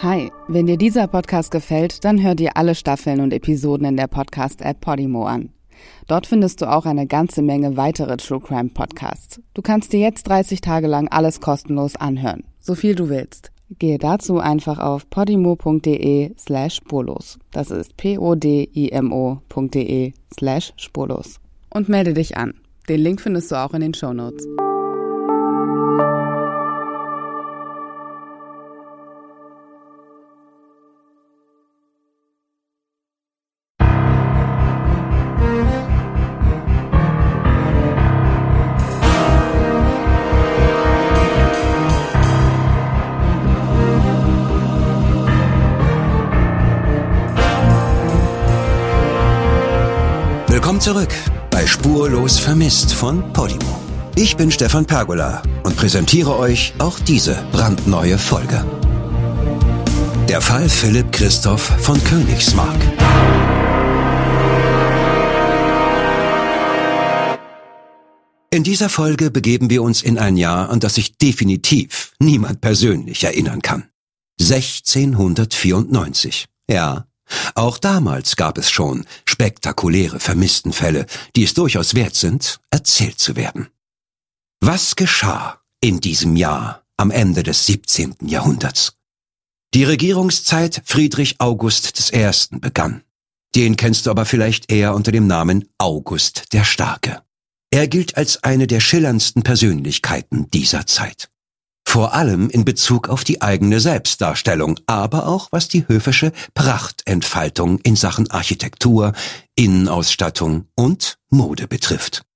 Hi, wenn dir dieser Podcast gefällt, dann hör dir alle Staffeln und Episoden in der Podcast-App Podimo an. Dort findest du auch eine ganze Menge weitere True Crime Podcasts. Du kannst dir jetzt 30 Tage lang alles kostenlos anhören, so viel du willst. Gehe dazu einfach auf podimo.de slash spurlos. Das ist p-o-d-i-m-o.de slash spurlos. Und melde dich an. Den Link findest du auch in den Show Notes. Zurück bei Spurlos Vermisst von Podimo. Ich bin Stefan Pergola und präsentiere euch auch diese brandneue Folge. Der Fall Philipp Christoph von Königsmark. In dieser Folge begeben wir uns in ein Jahr, an das sich definitiv niemand persönlich erinnern kann. 1694. Ja, auch damals gab es schon spektakuläre Vermisstenfälle, die es durchaus wert sind, erzählt zu werden. Was geschah in diesem Jahr am Ende des 17. Jahrhunderts? Die Regierungszeit Friedrich August I. begann. Den kennst du aber vielleicht eher unter dem Namen August der Starke. Er gilt als eine der schillerndsten Persönlichkeiten dieser Zeit. Vor allem in Bezug auf die eigene Selbstdarstellung, aber auch was die höfische Prachtentfaltung in Sachen Architektur, Innenausstattung und Mode betrifft.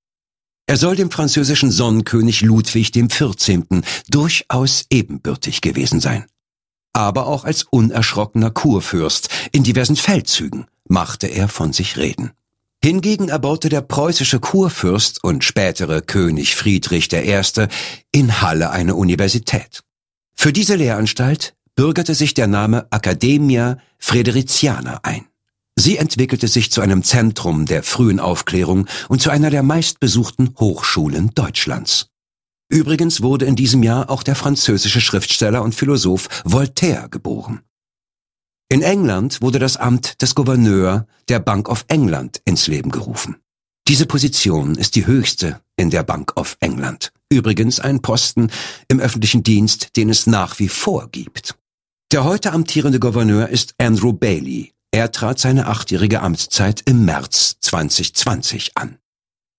Er soll dem französischen Sonnenkönig Ludwig XIV. durchaus ebenbürtig gewesen sein. Aber auch als unerschrockener Kurfürst in diversen Feldzügen machte er von sich reden. Hingegen erbaute der preußische Kurfürst und spätere König Friedrich I. in Halle eine Universität. Für diese Lehranstalt bürgerte sich der Name Academia Fredericiana ein. Sie entwickelte sich zu einem Zentrum der frühen Aufklärung und zu einer der meistbesuchten Hochschulen Deutschlands. Übrigens wurde in diesem Jahr auch der französische Schriftsteller und Philosoph Voltaire geboren. In England wurde das Amt des Gouverneur der Bank of England ins Leben gerufen. Diese Position ist die höchste in der Bank of England. Übrigens ein Posten im öffentlichen Dienst, den es nach wie vor gibt. Der heute amtierende Gouverneur ist Andrew Bailey. Er trat seine achtjährige Amtszeit im März 2020 an.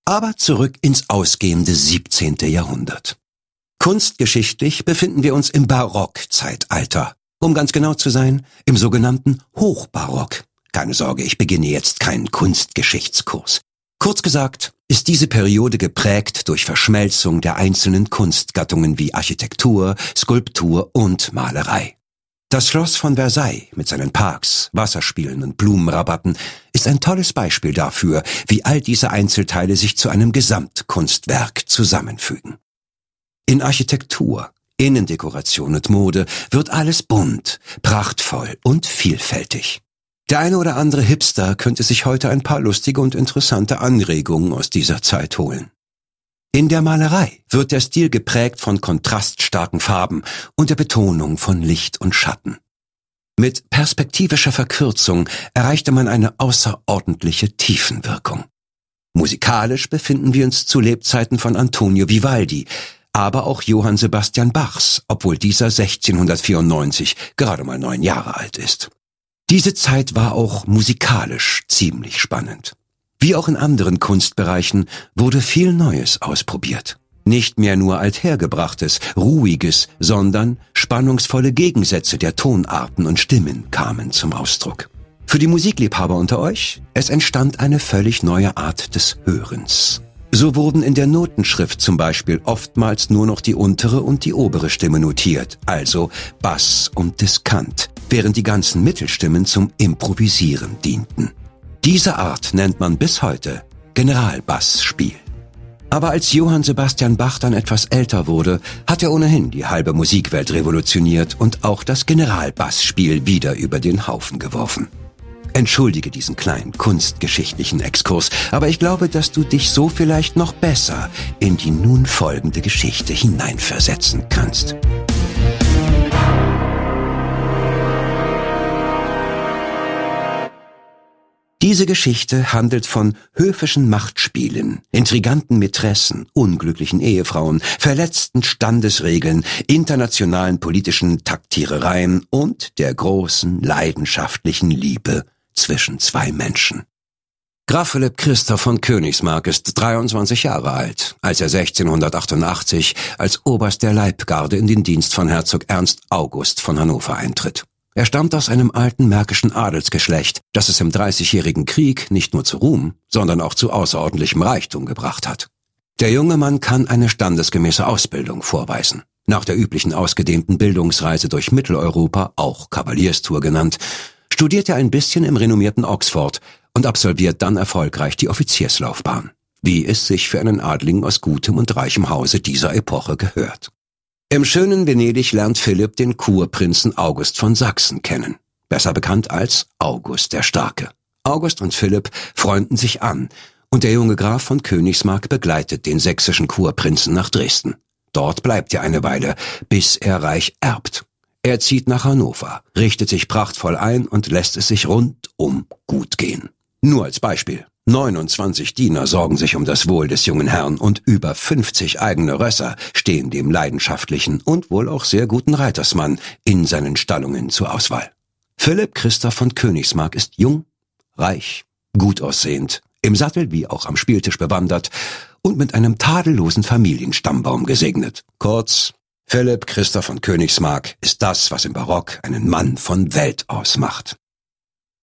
Aber zurück ins ausgehende 17. Jahrhundert. Kunstgeschichtlich befinden wir uns im Barockzeitalter um ganz genau zu sein, im sogenannten Hochbarock. Keine Sorge, ich beginne jetzt keinen Kunstgeschichtskurs. Kurz gesagt, ist diese Periode geprägt durch Verschmelzung der einzelnen Kunstgattungen wie Architektur, Skulptur und Malerei. Das Schloss von Versailles mit seinen Parks, Wasserspielen und Blumenrabatten ist ein tolles Beispiel dafür, wie all diese Einzelteile sich zu einem Gesamtkunstwerk zusammenfügen. In Architektur, Innendekoration und Mode wird alles bunt, prachtvoll und vielfältig. Der eine oder andere Hipster könnte sich heute ein paar lustige und interessante Anregungen aus dieser Zeit holen. In der Malerei wird der Stil geprägt von kontraststarken Farben und der Betonung von Licht und Schatten. Mit perspektivischer Verkürzung erreichte man eine außerordentliche Tiefenwirkung. Musikalisch befinden wir uns zu Lebzeiten von Antonio Vivaldi, aber auch Johann Sebastian Bachs, obwohl dieser 1694 gerade mal neun Jahre alt ist. Diese Zeit war auch musikalisch ziemlich spannend. Wie auch in anderen Kunstbereichen wurde viel Neues ausprobiert. Nicht mehr nur althergebrachtes, ruhiges, sondern spannungsvolle Gegensätze der Tonarten und Stimmen kamen zum Ausdruck. Für die Musikliebhaber unter euch, es entstand eine völlig neue Art des Hörens. So wurden in der Notenschrift zum Beispiel oftmals nur noch die untere und die obere Stimme notiert, also Bass und Diskant, während die ganzen Mittelstimmen zum Improvisieren dienten. Diese Art nennt man bis heute Generalbassspiel. Aber als Johann Sebastian Bach dann etwas älter wurde, hat er ohnehin die halbe Musikwelt revolutioniert und auch das Generalbassspiel wieder über den Haufen geworfen. Entschuldige diesen kleinen kunstgeschichtlichen Exkurs, aber ich glaube, dass du dich so vielleicht noch besser in die nun folgende Geschichte hineinversetzen kannst. Diese Geschichte handelt von höfischen Machtspielen, intriganten Mätressen, unglücklichen Ehefrauen, verletzten Standesregeln, internationalen politischen Taktierereien und der großen leidenschaftlichen Liebe zwischen zwei Menschen. Graf Philipp Christoph von Königsmark ist 23 Jahre alt, als er 1688 als Oberst der Leibgarde in den Dienst von Herzog Ernst August von Hannover eintritt. Er stammt aus einem alten märkischen Adelsgeschlecht, das es im Dreißigjährigen Krieg nicht nur zu Ruhm, sondern auch zu außerordentlichem Reichtum gebracht hat. Der junge Mann kann eine standesgemäße Ausbildung vorweisen. Nach der üblichen ausgedehnten Bildungsreise durch Mitteleuropa, auch Kavalierstour genannt, studiert er ein bisschen im renommierten Oxford und absolviert dann erfolgreich die Offizierslaufbahn, wie es sich für einen Adligen aus gutem und reichem Hause dieser Epoche gehört. Im schönen Venedig lernt Philipp den Kurprinzen August von Sachsen kennen, besser bekannt als August der Starke. August und Philipp freunden sich an, und der junge Graf von Königsmark begleitet den sächsischen Kurprinzen nach Dresden. Dort bleibt er eine Weile, bis er reich erbt. Er zieht nach Hannover, richtet sich prachtvoll ein und lässt es sich rundum gut gehen. Nur als Beispiel. 29 Diener sorgen sich um das Wohl des jungen Herrn und über 50 eigene Rösser stehen dem leidenschaftlichen und wohl auch sehr guten Reitersmann in seinen Stallungen zur Auswahl. Philipp Christoph von Königsmark ist jung, reich, gut aussehend, im Sattel wie auch am Spieltisch bewandert und mit einem tadellosen Familienstammbaum gesegnet. Kurz, Philipp Christoph von Königsmark ist das, was im Barock einen Mann von Welt ausmacht.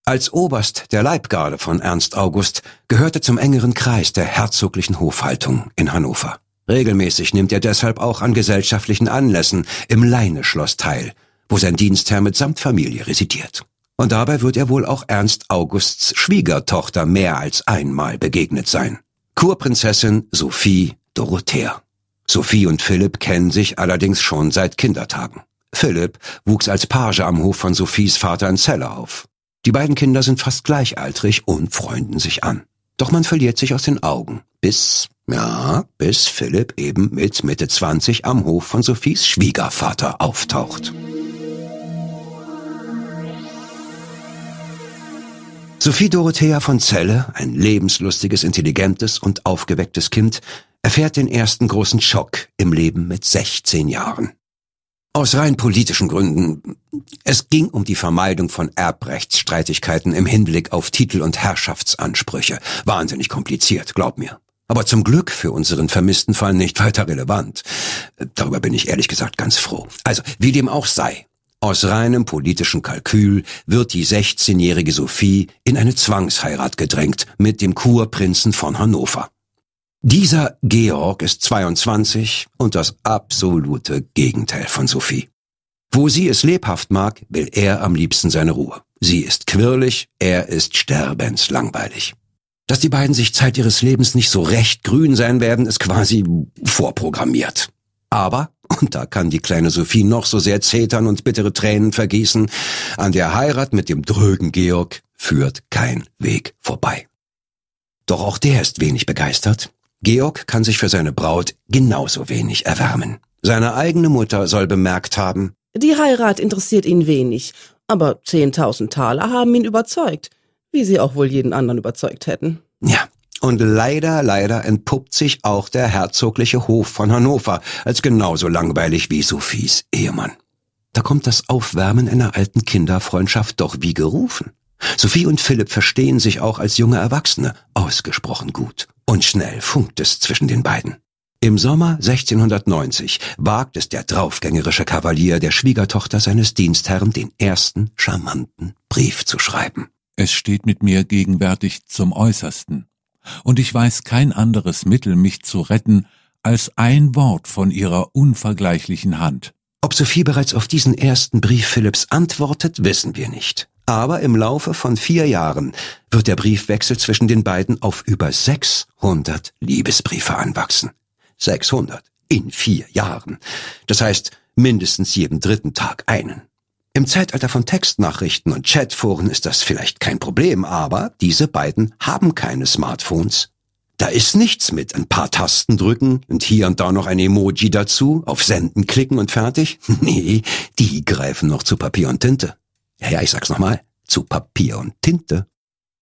Als Oberst der Leibgarde von Ernst August gehörte zum engeren Kreis der herzoglichen Hofhaltung in Hannover. Regelmäßig nimmt er deshalb auch an gesellschaftlichen Anlässen im Leineschloss teil, wo sein Dienstherr mitsamt Familie residiert. Und dabei wird er wohl auch Ernst Augusts Schwiegertochter mehr als einmal begegnet sein. Kurprinzessin Sophie Dorothea. Sophie und Philipp kennen sich allerdings schon seit Kindertagen. Philipp wuchs als Page am Hof von Sophies Vater in Celle auf. Die beiden Kinder sind fast gleichaltrig und freunden sich an. Doch man verliert sich aus den Augen, bis, ja, bis Philipp eben mit Mitte 20 am Hof von Sophies Schwiegervater auftaucht. Sophie Dorothea von Zelle, ein lebenslustiges, intelligentes und aufgewecktes Kind, erfährt den ersten großen Schock im Leben mit 16 Jahren. Aus rein politischen Gründen. Es ging um die Vermeidung von Erbrechtsstreitigkeiten im Hinblick auf Titel- und Herrschaftsansprüche. Wahnsinnig kompliziert, glaub mir. Aber zum Glück für unseren vermissten Fall nicht weiter relevant. Darüber bin ich ehrlich gesagt ganz froh. Also, wie dem auch sei. Aus reinem politischen Kalkül wird die 16-jährige Sophie in eine Zwangsheirat gedrängt mit dem Kurprinzen von Hannover. Dieser Georg ist 22 und das absolute Gegenteil von Sophie. Wo sie es lebhaft mag, will er am liebsten seine Ruhe. Sie ist quirlig, er ist sterbenslangweilig. Dass die beiden sich Zeit ihres Lebens nicht so recht grün sein werden, ist quasi vorprogrammiert. Aber, und da kann die kleine Sophie noch so sehr zetern und bittere Tränen vergießen, an der Heirat mit dem drögen Georg führt kein Weg vorbei. Doch auch der ist wenig begeistert. Georg kann sich für seine Braut genauso wenig erwärmen. Seine eigene Mutter soll bemerkt haben, die Heirat interessiert ihn wenig, aber zehntausend Taler haben ihn überzeugt, wie sie auch wohl jeden anderen überzeugt hätten. Ja, und leider, leider entpuppt sich auch der herzogliche Hof von Hannover als genauso langweilig wie Sophies Ehemann. Da kommt das Aufwärmen einer alten Kinderfreundschaft doch wie gerufen. Sophie und Philipp verstehen sich auch als junge Erwachsene ausgesprochen gut. Und schnell funkt es zwischen den beiden. Im Sommer 1690 wagt es der draufgängerische Kavalier der Schwiegertochter seines Dienstherrn, den ersten charmanten Brief zu schreiben. Es steht mit mir gegenwärtig zum Äußersten, und ich weiß kein anderes Mittel, mich zu retten, als ein Wort von ihrer unvergleichlichen Hand. Ob Sophie bereits auf diesen ersten Brief Philipps antwortet, wissen wir nicht. Aber im Laufe von vier Jahren wird der Briefwechsel zwischen den beiden auf über 600 Liebesbriefe anwachsen. 600 in vier Jahren. Das heißt, mindestens jeden dritten Tag einen. Im Zeitalter von Textnachrichten und Chatforen ist das vielleicht kein Problem, aber diese beiden haben keine Smartphones. Da ist nichts mit ein paar Tasten drücken und hier und da noch ein Emoji dazu, auf Senden klicken und fertig. Nee, die greifen noch zu Papier und Tinte. Ja, ja, ich sag's nochmal, zu Papier und Tinte.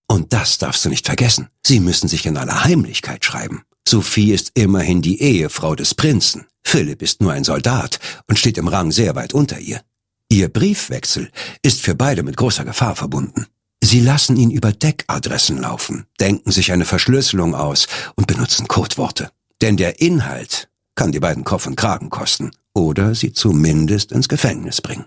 Und das darfst du nicht vergessen. Sie müssen sich in aller Heimlichkeit schreiben. Sophie ist immerhin die Ehefrau des Prinzen. Philipp ist nur ein Soldat und steht im Rang sehr weit unter ihr. Ihr Briefwechsel ist für beide mit großer Gefahr verbunden. Sie lassen ihn über Deckadressen laufen, denken sich eine Verschlüsselung aus und benutzen Codeworte. Denn der Inhalt kann die beiden Kopf und Kragen kosten oder sie zumindest ins Gefängnis bringen.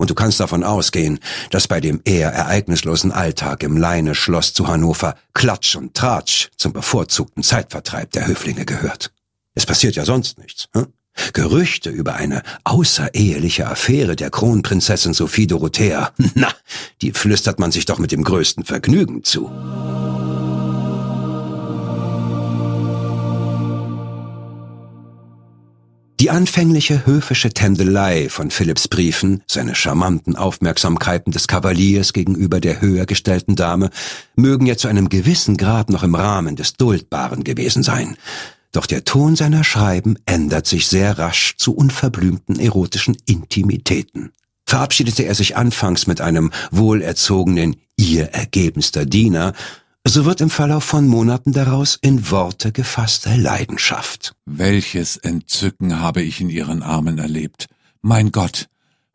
Und du kannst davon ausgehen, dass bei dem eher ereignislosen Alltag im Leine-Schloss zu Hannover Klatsch und Tratsch zum bevorzugten Zeitvertreib der Höflinge gehört. Es passiert ja sonst nichts. Hm? Gerüchte über eine außereheliche Affäre der Kronprinzessin Sophie Dorothea, na, die flüstert man sich doch mit dem größten Vergnügen zu. Die anfängliche höfische Tändelei von Philipps Briefen, seine charmanten Aufmerksamkeiten des Kavaliers gegenüber der höher gestellten Dame, mögen ja zu einem gewissen Grad noch im Rahmen des Duldbaren gewesen sein. Doch der Ton seiner Schreiben ändert sich sehr rasch zu unverblümten erotischen Intimitäten. Verabschiedete er sich anfangs mit einem wohlerzogenen Ihr ergebenster Diener, so wird im Verlauf von Monaten daraus in Worte gefasste Leidenschaft. Welches Entzücken habe ich in ihren Armen erlebt. Mein Gott,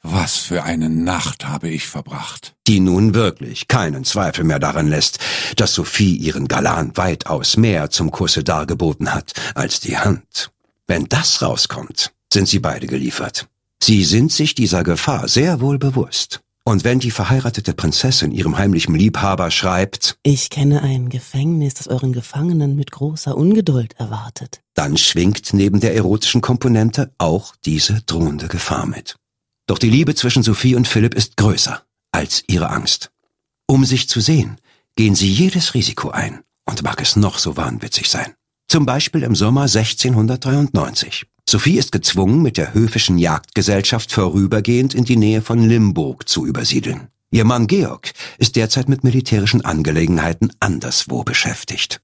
was für eine Nacht habe ich verbracht. Die nun wirklich keinen Zweifel mehr daran lässt, dass Sophie ihren Galan weitaus mehr zum Kusse dargeboten hat als die Hand. Wenn das rauskommt, sind sie beide geliefert. Sie sind sich dieser Gefahr sehr wohl bewusst. Und wenn die verheiratete Prinzessin ihrem heimlichen Liebhaber schreibt, Ich kenne ein Gefängnis, das euren Gefangenen mit großer Ungeduld erwartet, dann schwingt neben der erotischen Komponente auch diese drohende Gefahr mit. Doch die Liebe zwischen Sophie und Philipp ist größer als ihre Angst. Um sich zu sehen, gehen sie jedes Risiko ein und mag es noch so wahnwitzig sein. Zum Beispiel im Sommer 1693. Sophie ist gezwungen, mit der höfischen Jagdgesellschaft vorübergehend in die Nähe von Limburg zu übersiedeln. Ihr Mann Georg ist derzeit mit militärischen Angelegenheiten anderswo beschäftigt.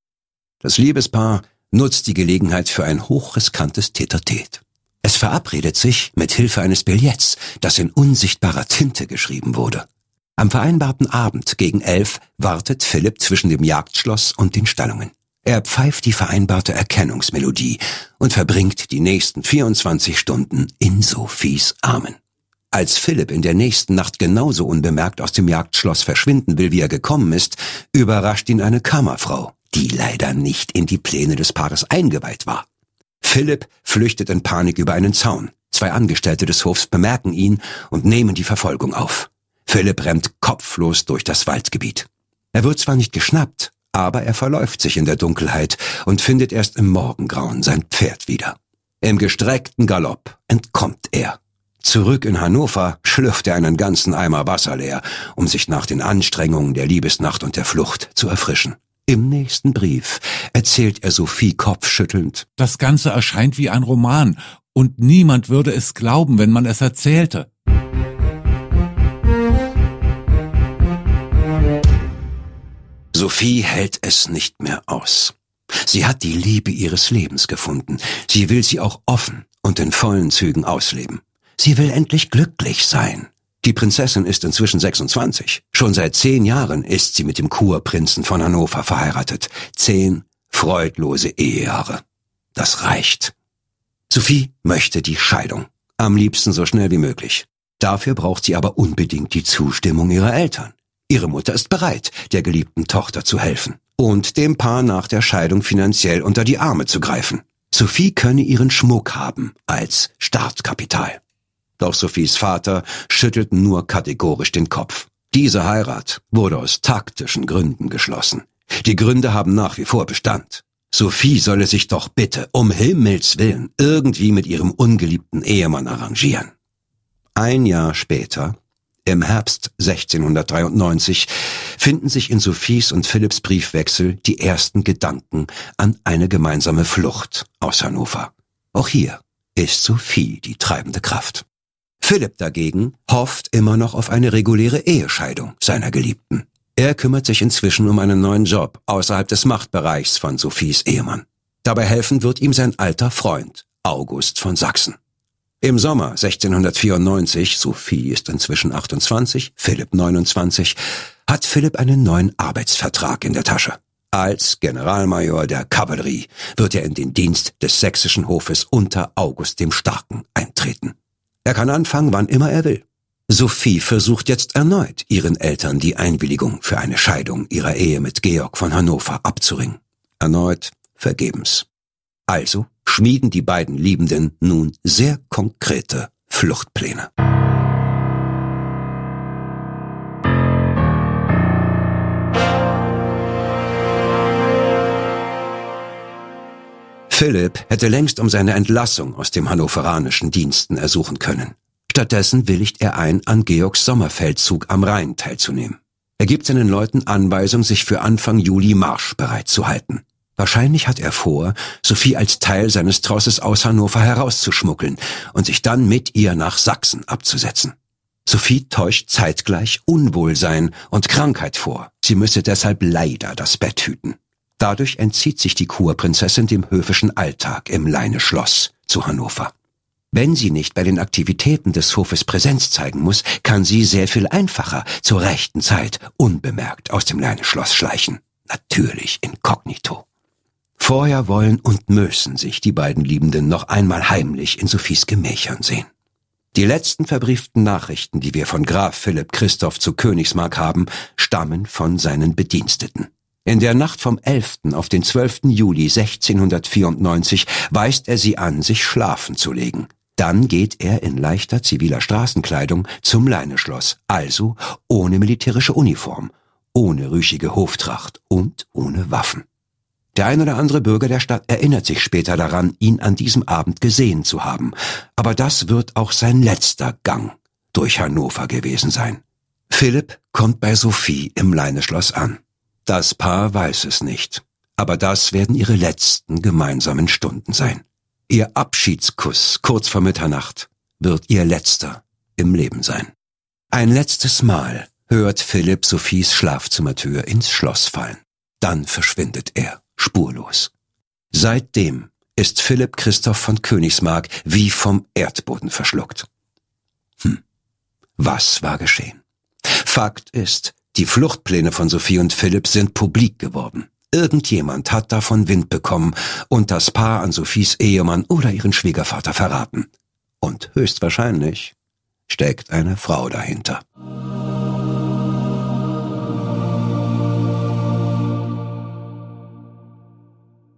Das Liebespaar nutzt die Gelegenheit für ein hochriskantes Tete-a-Tete. Es verabredet sich mit Hilfe eines Billets, das in unsichtbarer Tinte geschrieben wurde. Am vereinbarten Abend gegen elf wartet Philipp zwischen dem Jagdschloss und den Stallungen. Er pfeift die vereinbarte Erkennungsmelodie und verbringt die nächsten 24 Stunden in Sophies Armen. Als Philipp in der nächsten Nacht genauso unbemerkt aus dem Jagdschloss verschwinden will, wie er gekommen ist, überrascht ihn eine Kammerfrau, die leider nicht in die Pläne des Paares eingeweiht war. Philipp flüchtet in Panik über einen Zaun. Zwei Angestellte des Hofs bemerken ihn und nehmen die Verfolgung auf. Philipp rennt kopflos durch das Waldgebiet. Er wird zwar nicht geschnappt, aber er verläuft sich in der Dunkelheit und findet erst im Morgengrauen sein Pferd wieder. Im gestreckten Galopp entkommt er. Zurück in Hannover schlürft er einen ganzen Eimer Wasser leer, um sich nach den Anstrengungen der Liebesnacht und der Flucht zu erfrischen. Im nächsten Brief erzählt er Sophie kopfschüttelnd. Das Ganze erscheint wie ein Roman, und niemand würde es glauben, wenn man es erzählte. Sophie hält es nicht mehr aus. Sie hat die Liebe ihres Lebens gefunden. Sie will sie auch offen und in vollen Zügen ausleben. Sie will endlich glücklich sein. Die Prinzessin ist inzwischen 26. Schon seit zehn Jahren ist sie mit dem Kurprinzen von Hannover verheiratet. Zehn freudlose Ehejahre. Das reicht. Sophie möchte die Scheidung. Am liebsten so schnell wie möglich. Dafür braucht sie aber unbedingt die Zustimmung ihrer Eltern. Ihre Mutter ist bereit, der geliebten Tochter zu helfen und dem Paar nach der Scheidung finanziell unter die Arme zu greifen. Sophie könne ihren Schmuck haben als Startkapital. Doch Sophies Vater schüttelt nur kategorisch den Kopf. Diese Heirat wurde aus taktischen Gründen geschlossen. Die Gründe haben nach wie vor Bestand. Sophie solle sich doch bitte, um Himmels willen, irgendwie mit ihrem ungeliebten Ehemann arrangieren. Ein Jahr später, im Herbst 1693, finden sich in Sophies und Philipps Briefwechsel die ersten Gedanken an eine gemeinsame Flucht aus Hannover. Auch hier ist Sophie die treibende Kraft. Philipp dagegen hofft immer noch auf eine reguläre Ehescheidung seiner Geliebten. Er kümmert sich inzwischen um einen neuen Job außerhalb des Machtbereichs von Sophies Ehemann. Dabei helfen wird ihm sein alter Freund, August von Sachsen. Im Sommer 1694, Sophie ist inzwischen 28, Philipp 29, hat Philipp einen neuen Arbeitsvertrag in der Tasche. Als Generalmajor der Kavallerie wird er in den Dienst des sächsischen Hofes unter August dem Starken eintreten. Er kann anfangen, wann immer er will. Sophie versucht jetzt erneut, ihren Eltern die Einwilligung für eine Scheidung ihrer Ehe mit Georg von Hannover abzuringen. Erneut vergebens. Also schmieden die beiden Liebenden nun sehr konkrete Fluchtpläne. Philipp hätte längst um seine Entlassung aus dem hannoveranischen Diensten ersuchen können. Stattdessen willigt er ein, an Georgs Sommerfeldzug am Rhein teilzunehmen. Er gibt seinen Leuten Anweisung, sich für Anfang Juli Marsch bereit zu halten. Wahrscheinlich hat er vor, Sophie als Teil seines Trosses aus Hannover herauszuschmuggeln und sich dann mit ihr nach Sachsen abzusetzen. Sophie täuscht zeitgleich Unwohlsein und Krankheit vor. Sie müsse deshalb leider das Bett hüten. Dadurch entzieht sich die Kurprinzessin dem höfischen Alltag im Leineschloss zu Hannover. Wenn sie nicht bei den Aktivitäten des Hofes Präsenz zeigen muss, kann sie sehr viel einfacher zur rechten Zeit unbemerkt aus dem Leineschloss schleichen. Natürlich inkognito. Vorher wollen und müssen sich die beiden Liebenden noch einmal heimlich in Sophies Gemächern sehen. Die letzten verbrieften Nachrichten, die wir von Graf Philipp Christoph zu Königsmark haben, stammen von seinen Bediensteten. In der Nacht vom 11. auf den 12. Juli 1694 weist er sie an, sich schlafen zu legen. Dann geht er in leichter ziviler Straßenkleidung zum Leineschloss, also ohne militärische Uniform, ohne rüschige Hoftracht und ohne Waffen. Der ein oder andere Bürger der Stadt erinnert sich später daran, ihn an diesem Abend gesehen zu haben, aber das wird auch sein letzter Gang durch Hannover gewesen sein. Philipp kommt bei Sophie im Leineschloss an. Das Paar weiß es nicht, aber das werden ihre letzten gemeinsamen Stunden sein. Ihr Abschiedskuss kurz vor Mitternacht wird ihr letzter im Leben sein. Ein letztes Mal hört Philipp Sophies Schlafzimmertür ins Schloss fallen. Dann verschwindet er spurlos. Seitdem ist Philipp Christoph von Königsmark wie vom Erdboden verschluckt. Hm, was war geschehen? Fakt ist, die Fluchtpläne von Sophie und Philipp sind publik geworden. Irgendjemand hat davon Wind bekommen und das Paar an Sophies Ehemann oder ihren Schwiegervater verraten. Und höchstwahrscheinlich steckt eine Frau dahinter.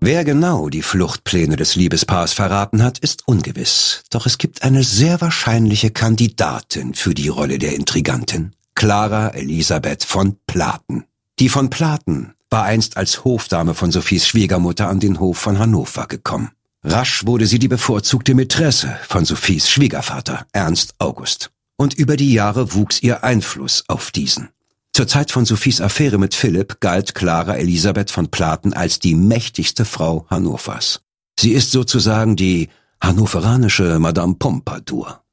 Wer genau die Fluchtpläne des Liebespaars verraten hat, ist ungewiss. Doch es gibt eine sehr wahrscheinliche Kandidatin für die Rolle der Intrigantin. Clara Elisabeth von Platen. Die von Platen war einst als Hofdame von Sophies Schwiegermutter an den Hof von Hannover gekommen. Rasch wurde sie die bevorzugte Mätresse von Sophies Schwiegervater, Ernst August. Und über die Jahre wuchs ihr Einfluss auf diesen. Zur Zeit von Sophies Affäre mit Philipp galt Clara Elisabeth von Platen als die mächtigste Frau Hannovers. Sie ist sozusagen die hannoveranische Madame Pompadour.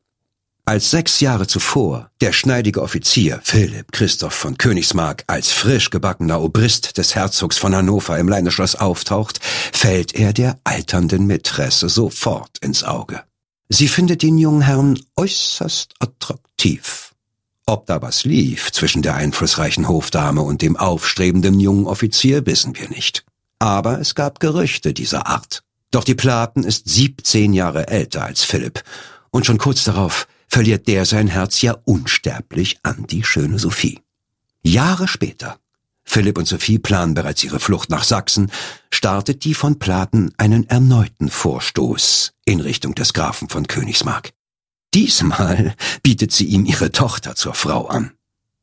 Als sechs Jahre zuvor der schneidige Offizier Philipp Christoph von Königsmark als frisch gebackener Obrist des Herzogs von Hannover im Leineschloss auftaucht, fällt er der alternden Mätresse sofort ins Auge. Sie findet den jungen Herrn äußerst attraktiv. Ob da was lief zwischen der einflussreichen Hofdame und dem aufstrebenden jungen Offizier, wissen wir nicht. Aber es gab Gerüchte dieser Art. Doch die Platen ist 17 Jahre älter als Philipp und schon kurz darauf verliert der sein Herz ja unsterblich an die schöne Sophie. Jahre später, Philipp und Sophie planen bereits ihre Flucht nach Sachsen, startet die von Platen einen erneuten Vorstoß in Richtung des Grafen von Königsmark. Diesmal bietet sie ihm ihre Tochter zur Frau an.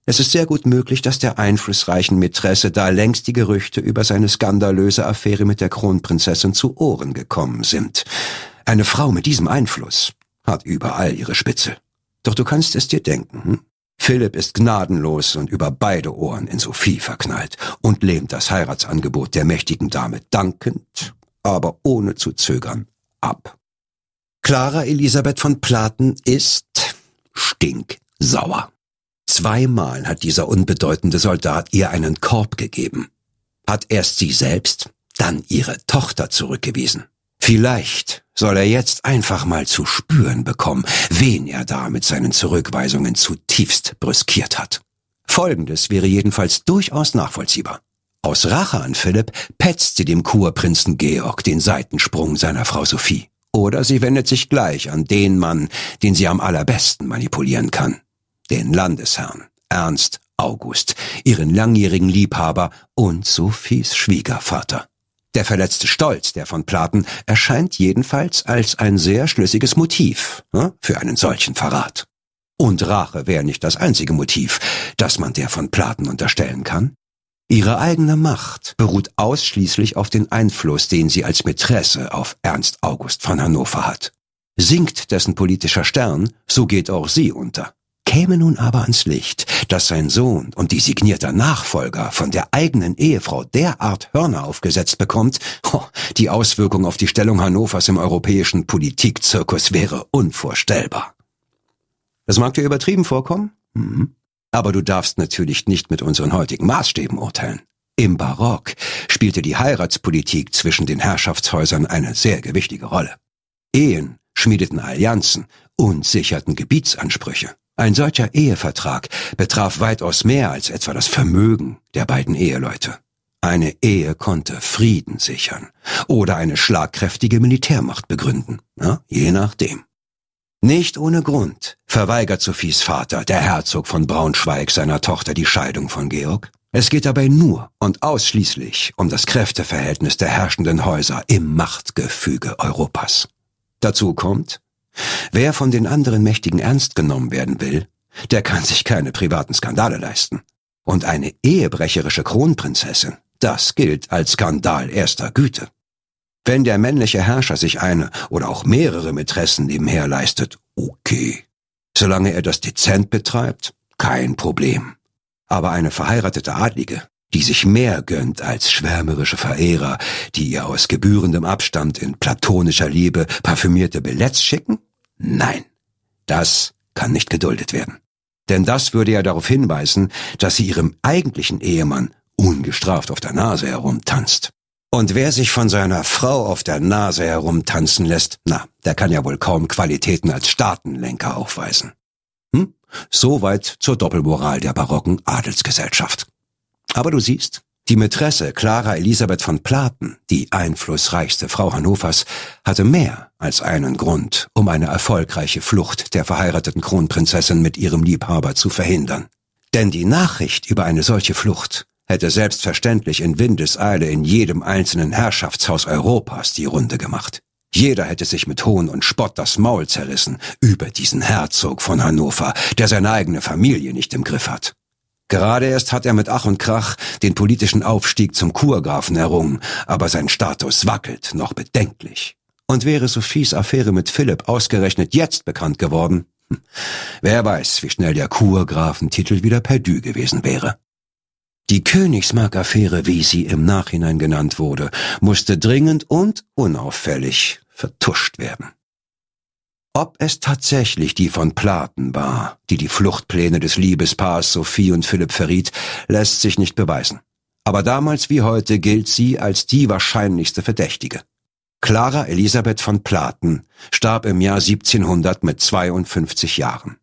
Es ist sehr gut möglich, dass der einflussreichen Mätresse da längst die Gerüchte über seine skandalöse Affäre mit der Kronprinzessin zu Ohren gekommen sind. Eine Frau mit diesem Einfluss hat überall ihre Spitze. Doch du kannst es dir denken, hm? Philipp ist gnadenlos und über beide Ohren in Sophie verknallt und lehnt das Heiratsangebot der mächtigen Dame dankend, aber ohne zu zögern, ab. Clara Elisabeth von Platen ist stinksauer. Zweimal hat dieser unbedeutende Soldat ihr einen Korb gegeben, hat erst sie selbst, dann ihre Tochter zurückgewiesen. Vielleicht soll er jetzt einfach mal zu spüren bekommen, wen er da mit seinen Zurückweisungen zutiefst brüskiert hat. Folgendes wäre jedenfalls durchaus nachvollziehbar. Aus Rache an Philipp petzt sie dem Kurprinzen Georg den Seitensprung seiner Frau Sophie. Oder sie wendet sich gleich an den Mann, den sie am allerbesten manipulieren kann. Den Landesherrn, Ernst August, ihren langjährigen Liebhaber und Sophies Schwiegervater. Der verletzte Stolz der von Platen erscheint jedenfalls als ein sehr schlüssiges Motiv ne, für einen solchen Verrat. Und Rache wäre nicht das einzige Motiv, das man der von Platen unterstellen kann. Ihre eigene Macht beruht ausschließlich auf den Einfluss, den sie als Mätresse auf Ernst August von Hannover hat. Sinkt dessen politischer Stern, so geht auch sie unter. Käme nun aber ans Licht, dass sein Sohn und designierter Nachfolger von der eigenen Ehefrau derart Hörner aufgesetzt bekommt, die Auswirkung auf die Stellung Hannovers im europäischen Politikzirkus wäre unvorstellbar. Das mag dir übertrieben vorkommen, mhm. Aber du darfst natürlich nicht mit unseren heutigen Maßstäben urteilen. Im Barock spielte die Heiratspolitik zwischen den Herrschaftshäusern eine sehr gewichtige Rolle. Ehen schmiedeten Allianzen und sicherten Gebietsansprüche. Ein solcher Ehevertrag betraf weitaus mehr als etwa das Vermögen der beiden Eheleute. Eine Ehe konnte Frieden sichern oder eine schlagkräftige Militärmacht begründen, ja, je nachdem. Nicht ohne Grund verweigert Sophies Vater, der Herzog von Braunschweig, seiner Tochter die Scheidung von Georg. Es geht dabei nur und ausschließlich um das Kräfteverhältnis der herrschenden Häuser im Machtgefüge Europas. Dazu kommt, Wer von den anderen Mächtigen ernst genommen werden will, der kann sich keine privaten Skandale leisten. Und eine ehebrecherische Kronprinzessin, das gilt als Skandal erster Güte. Wenn der männliche Herrscher sich eine oder auch mehrere Mätressen nebenher leistet, okay. Solange er das dezent betreibt, kein Problem. Aber eine verheiratete Adlige, die sich mehr gönnt als schwärmerische Verehrer, die ihr aus gebührendem Abstand in platonischer Liebe parfümierte Billets schicken? Nein, das kann nicht geduldet werden. Denn das würde ja darauf hinweisen, dass sie ihrem eigentlichen Ehemann ungestraft auf der Nase herumtanzt. Und wer sich von seiner Frau auf der Nase herumtanzen lässt, na, der kann ja wohl kaum Qualitäten als Staatenlenker aufweisen. Hm? Soweit zur Doppelmoral der barocken Adelsgesellschaft. Aber du siehst, die Mätresse Clara Elisabeth von Platen, die einflussreichste Frau Hannovers, hatte mehr als einen Grund, um eine erfolgreiche Flucht der verheirateten Kronprinzessin mit ihrem Liebhaber zu verhindern. Denn die Nachricht über eine solche Flucht hätte selbstverständlich in Windeseile in jedem einzelnen Herrschaftshaus Europas die Runde gemacht. Jeder hätte sich mit Hohn und Spott das Maul zerrissen über diesen Herzog von Hannover, der seine eigene Familie nicht im Griff hat. Gerade erst hat er mit Ach und Krach den politischen Aufstieg zum Kurgrafen errungen, aber sein Status wackelt noch bedenklich. Und wäre Sophies Affäre mit Philipp ausgerechnet jetzt bekannt geworden, hm, wer weiß, wie schnell der Kurgrafentitel wieder perdu gewesen wäre. Die Königsmark-Affäre, wie sie im Nachhinein genannt wurde, musste dringend und unauffällig vertuscht werden. Ob es tatsächlich die von Platen war, die die Fluchtpläne des Liebespaars Sophie und Philipp verriet, lässt sich nicht beweisen. Aber damals wie heute gilt sie als die wahrscheinlichste Verdächtige. Clara Elisabeth von Platen starb im Jahr 1700 mit 52 Jahren.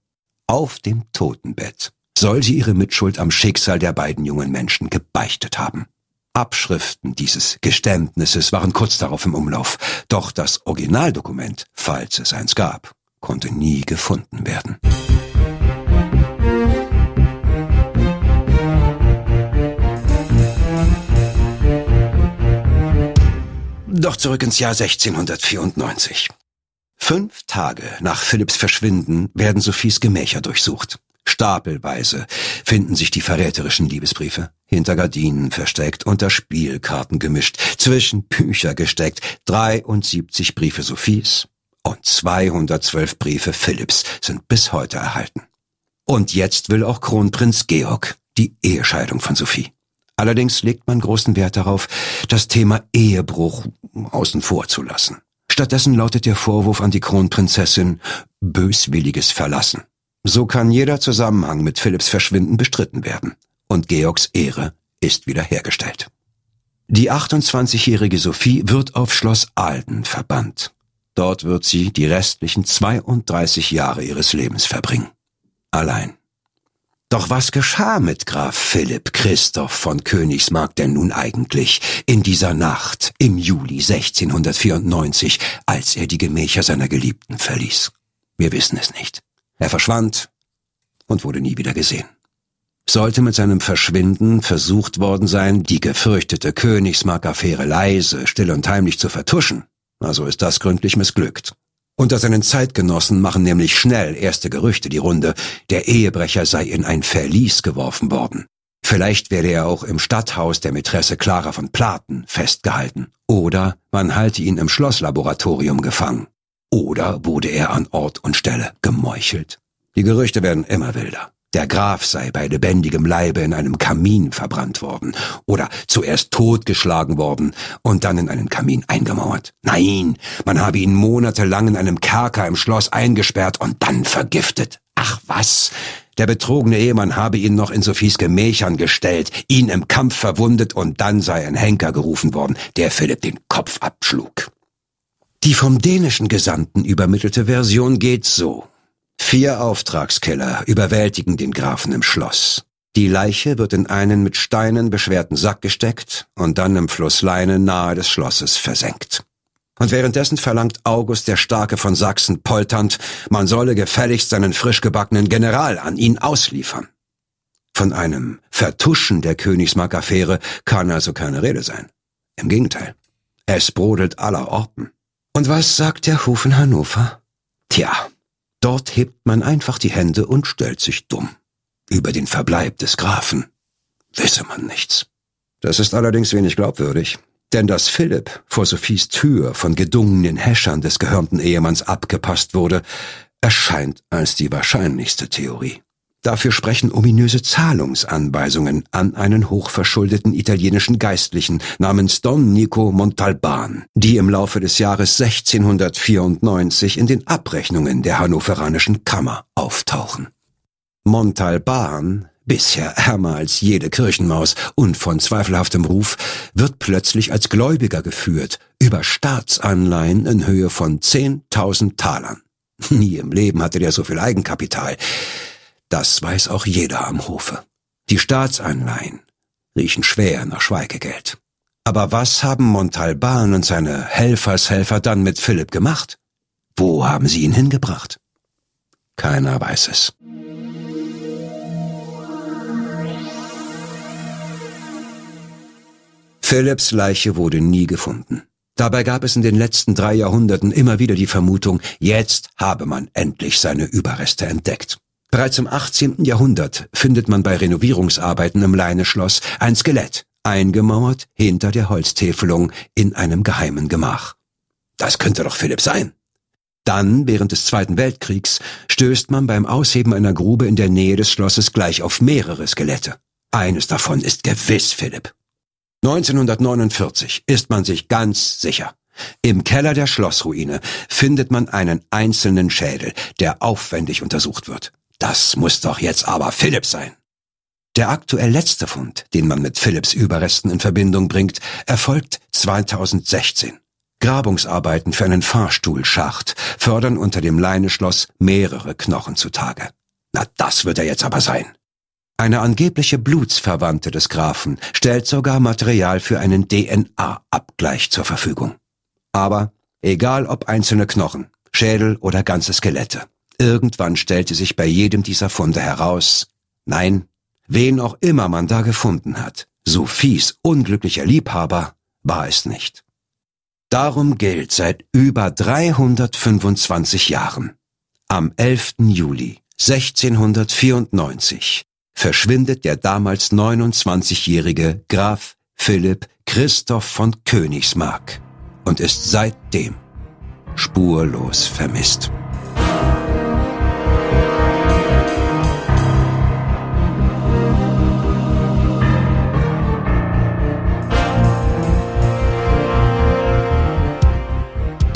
Auf dem Totenbett soll sie ihre Mitschuld am Schicksal der beiden jungen Menschen gebeichtet haben. Abschriften dieses Geständnisses waren kurz darauf im Umlauf, doch das Originaldokument, falls es eins gab, konnte nie gefunden werden. Doch zurück ins Jahr 1694. Fünf Tage nach Philipps Verschwinden werden Sophies Gemächer durchsucht. Stapelweise finden sich die verräterischen Liebesbriefe, hinter Gardinen versteckt, unter Spielkarten gemischt, zwischen Bücher gesteckt, 73 Briefe Sophies und 212 Briefe Philipps sind bis heute erhalten. Und jetzt will auch Kronprinz Georg die Ehescheidung von Sophie. Allerdings legt man großen Wert darauf, das Thema Ehebruch außen vor zu lassen. Stattdessen lautet der Vorwurf an die Kronprinzessin böswilliges Verlassen. So kann jeder Zusammenhang mit Philipps Verschwinden bestritten werden und Georgs Ehre ist wiederhergestellt. Die 28-jährige Sophie wird auf Schloss Alden verbannt. Dort wird sie die restlichen 32 Jahre ihres Lebens verbringen. Allein. Doch was geschah mit Graf Philipp Christoph von Königsmark denn nun eigentlich in dieser Nacht im Juli 1694, als er die Gemächer seiner Geliebten verließ? Wir wissen es nicht. Er verschwand und wurde nie wieder gesehen. Sollte mit seinem Verschwinden versucht worden sein, die gefürchtete Königsmark-Affäre leise, still und heimlich zu vertuschen, also ist das gründlich missglückt. Unter seinen Zeitgenossen machen nämlich schnell erste Gerüchte die Runde, der Ehebrecher sei in ein Verlies geworfen worden. Vielleicht werde er auch im Stadthaus der Mätresse Clara von Platen festgehalten. Oder man halte ihn im Schlosslaboratorium gefangen. Oder wurde er an Ort und Stelle gemeuchelt. Die Gerüchte werden immer wilder. Der Graf sei bei lebendigem Leibe in einem Kamin verbrannt worden oder zuerst totgeschlagen worden und dann in einen Kamin eingemauert. Nein, man habe ihn monatelang in einem Kerker im Schloss eingesperrt und dann vergiftet. Ach was, der betrogene Ehemann habe ihn noch in Sophies Gemächern gestellt, ihn im Kampf verwundet und dann sei ein Henker gerufen worden, der Philipp den Kopf abschlug. Die vom dänischen Gesandten übermittelte Version geht so. Vier Auftragskiller überwältigen den Grafen im Schloss. Die Leiche wird in einen mit Steinen beschwerten Sack gesteckt und dann im Fluss Leine nahe des Schlosses versenkt. Und währenddessen verlangt August der Starke von Sachsen polternd, man solle gefälligst seinen frisch gebackenen General an ihn ausliefern. Von einem Vertuschen der Königsmark-Affäre kann also keine Rede sein. Im Gegenteil. Es brodelt aller Orten. Und was sagt der Hof in Hannover? Tja, Dort hebt man einfach die Hände und stellt sich dumm. Über den Verbleib des Grafen wisse man nichts. Das ist allerdings wenig glaubwürdig, denn dass Philipp vor Sophies Tür von gedungenen Häschern des gehörnten Ehemanns abgepasst wurde, erscheint als die wahrscheinlichste Theorie. Dafür sprechen ominöse Zahlungsanweisungen an einen hochverschuldeten italienischen Geistlichen namens Don Nico Montalban, die im Laufe des Jahres 1694 in den Abrechnungen der hannoveranischen Kammer auftauchen. Montalban, bisher ärmer als jede Kirchenmaus und von zweifelhaftem Ruf, wird plötzlich als Gläubiger geführt über Staatsanleihen in Höhe von 10.000 Talern. Nie im Leben hatte der so viel Eigenkapital. Das weiß auch jeder am Hofe. Die Staatsanleihen riechen schwer nach Schweigegeld. Aber was haben Montalban und seine Helfershelfer dann mit Philipp gemacht? Wo haben sie ihn hingebracht? Keiner weiß es. Philipps Leiche wurde nie gefunden. Dabei gab es in den letzten drei Jahrhunderten immer wieder die Vermutung, jetzt habe man endlich seine Überreste entdeckt. Bereits im 18. Jahrhundert findet man bei Renovierungsarbeiten im Leineschloss ein Skelett, eingemauert hinter der Holztäfelung in einem geheimen Gemach. Das könnte doch Philipp sein. Dann, während des Zweiten Weltkriegs, stößt man beim Ausheben einer Grube in der Nähe des Schlosses gleich auf mehrere Skelette. Eines davon ist gewiss Philipp. 1949 ist man sich ganz sicher. Im Keller der Schlossruine findet man einen einzelnen Schädel, der aufwendig untersucht wird. Das muss doch jetzt aber Philipp sein. Der aktuell letzte Fund, den man mit Philipps Überresten in Verbindung bringt, erfolgt 2016. Grabungsarbeiten für einen Fahrstuhlschacht fördern unter dem Leineschloss mehrere Knochen zutage. Na, das wird er jetzt aber sein. Eine angebliche Blutsverwandte des Grafen stellt sogar Material für einen DNA-Abgleich zur Verfügung. Aber egal ob einzelne Knochen, Schädel oder ganze Skelette, Irgendwann stellte sich bei jedem dieser Funde heraus, nein, wen auch immer man da gefunden hat, Sophies unglücklicher Liebhaber war es nicht. Darum gilt seit über 325 Jahren. Am 11. Juli 1694 verschwindet der damals 29-jährige Graf Philipp Christoph von Königsmark und ist seitdem spurlos vermisst.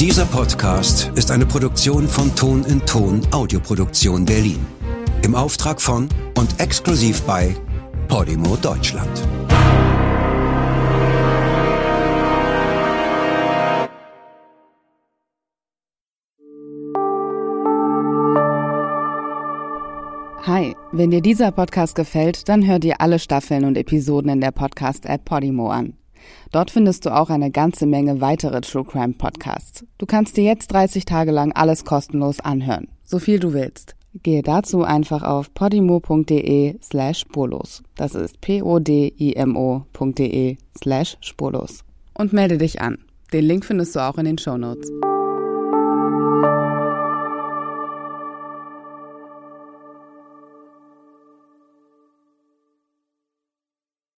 Dieser Podcast ist eine Produktion von Ton in Ton Audioproduktion Berlin. Im Auftrag von und exklusiv bei Podimo Deutschland. Hi, wenn dir dieser Podcast gefällt, dann hör dir alle Staffeln und Episoden in der Podcast-App Podimo an. Dort findest du auch eine ganze Menge weitere True Crime Podcasts. Du kannst dir jetzt 30 Tage lang alles kostenlos anhören, so viel du willst. Gehe dazu einfach auf podimo.de slash spurlos. Das ist p-o-d-i-m-o.de slash spurlos. Und melde dich an. Den Link findest du auch in den Show Notes.